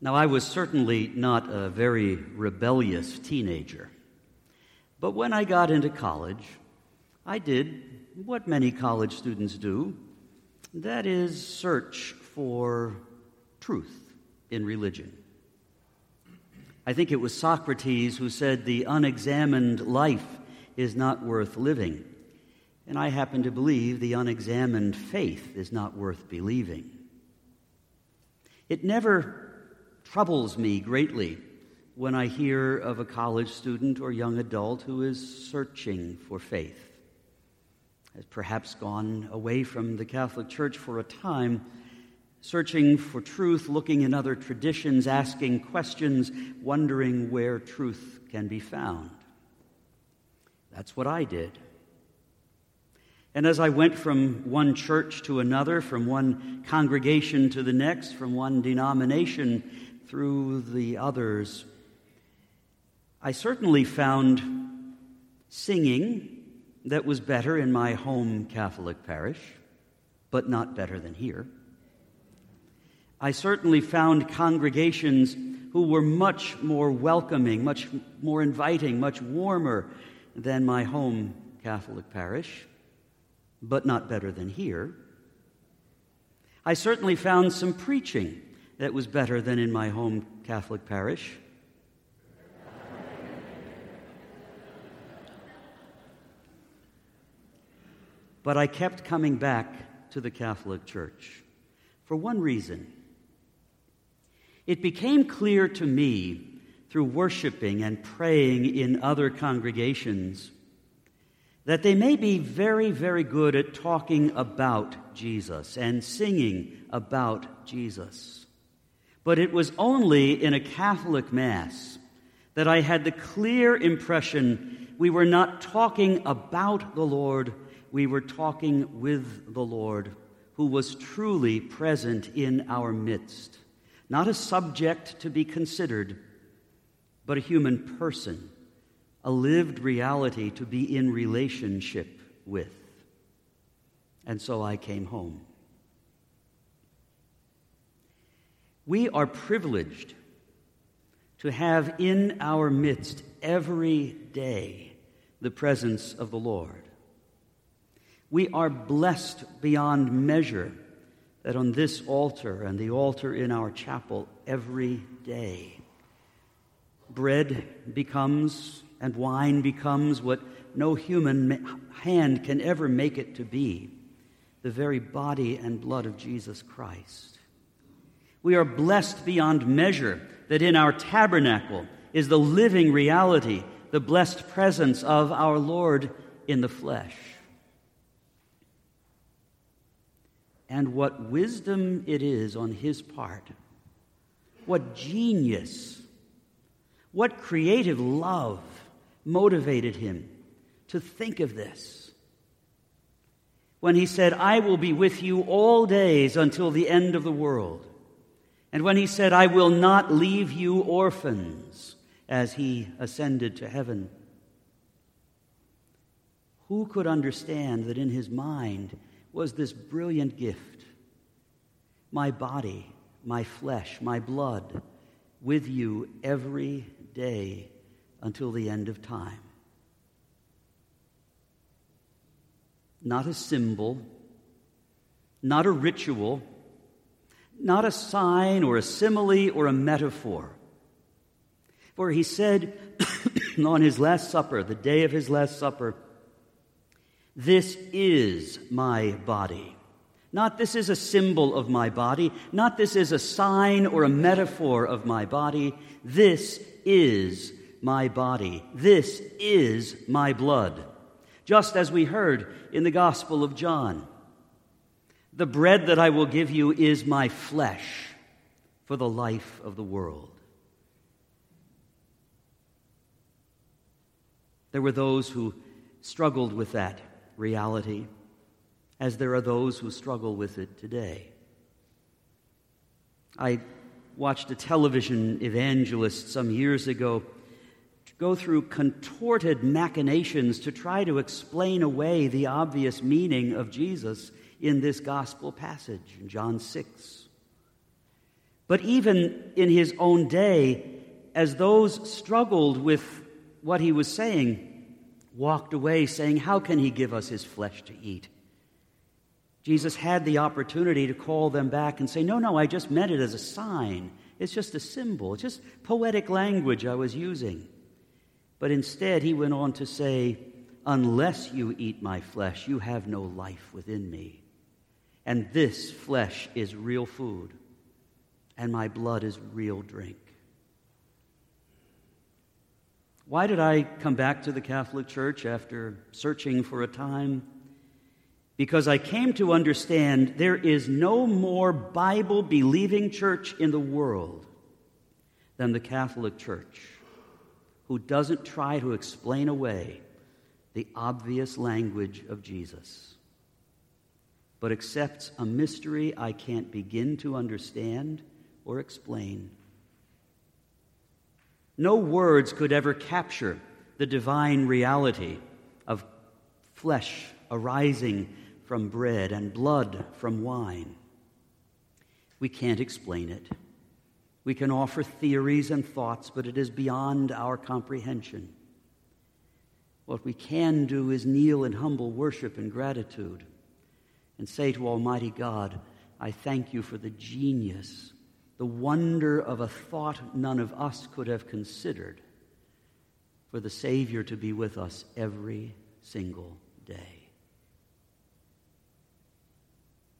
Now, I was certainly not a very rebellious teenager, but when I got into college, I did what many college students do that is, search for truth in religion. I think it was Socrates who said, The unexamined life is not worth living. And I happen to believe the unexamined faith is not worth believing. It never troubles me greatly when I hear of a college student or young adult who is searching for faith, has perhaps gone away from the Catholic Church for a time, searching for truth, looking in other traditions, asking questions, wondering where truth can be found. That's what I did. And as I went from one church to another, from one congregation to the next, from one denomination through the others, I certainly found singing that was better in my home Catholic parish, but not better than here. I certainly found congregations who were much more welcoming, much more inviting, much warmer than my home Catholic parish, but not better than here. I certainly found some preaching that was better than in my home Catholic parish. But I kept coming back to the Catholic Church for one reason. It became clear to me through worshiping and praying in other congregations that they may be very, very good at talking about Jesus and singing about Jesus. But it was only in a Catholic Mass that I had the clear impression we were not talking about the Lord, we were talking with the Lord, who was truly present in our midst. Not a subject to be considered, but a human person, a lived reality to be in relationship with. And so I came home. We are privileged to have in our midst every day the presence of the Lord. We are blessed beyond measure that on this altar and the altar in our chapel every day, bread becomes and wine becomes what no human hand can ever make it to be the very body and blood of Jesus Christ. We are blessed beyond measure that in our tabernacle is the living reality, the blessed presence of our Lord in the flesh. And what wisdom it is on his part, what genius, what creative love motivated him to think of this. When he said, I will be with you all days until the end of the world. And when he said, I will not leave you orphans, as he ascended to heaven, who could understand that in his mind was this brilliant gift? My body, my flesh, my blood, with you every day until the end of time. Not a symbol, not a ritual not a sign or a simile or a metaphor. For he said on his Last Supper, the day of his Last Supper, This is my body. Not this is a symbol of my body, not this is a sign or a metaphor of my body. This is my body. This is my blood. Just as we heard in the Gospel of John. The bread that I will give you is my flesh for the life of the world. There were those who struggled with that reality, as there are those who struggle with it today. I watched a television evangelist some years ago go through contorted machinations to try to explain away the obvious meaning of Jesus in this gospel passage in John 6. But even in his own day, as those struggled with what he was saying, walked away saying, How can he give us his flesh to eat? Jesus had the opportunity to call them back and say, No, no, I just meant it as a sign. It's just a symbol. It's just poetic language I was using. But instead, he went on to say, Unless you eat my flesh, you have no life within me. And this flesh is real food, and my blood is real drink. Why did I come back to the Catholic Church after searching for a time? Because I came to understand there is no more Bible believing church in the world than the Catholic Church, who doesn't try to explain away the obvious language of Jesus, but accepts a mystery I can't begin to understand or explain. No words could ever capture the divine reality of flesh arising from bread and blood from wine. We can't explain it. We can offer theories and thoughts, but it is beyond our comprehension. What we can do is kneel in humble worship and gratitude and say to Almighty God, I thank you for the genius the wonder of a thought none of us could have considered for the Savior to be with us every single day.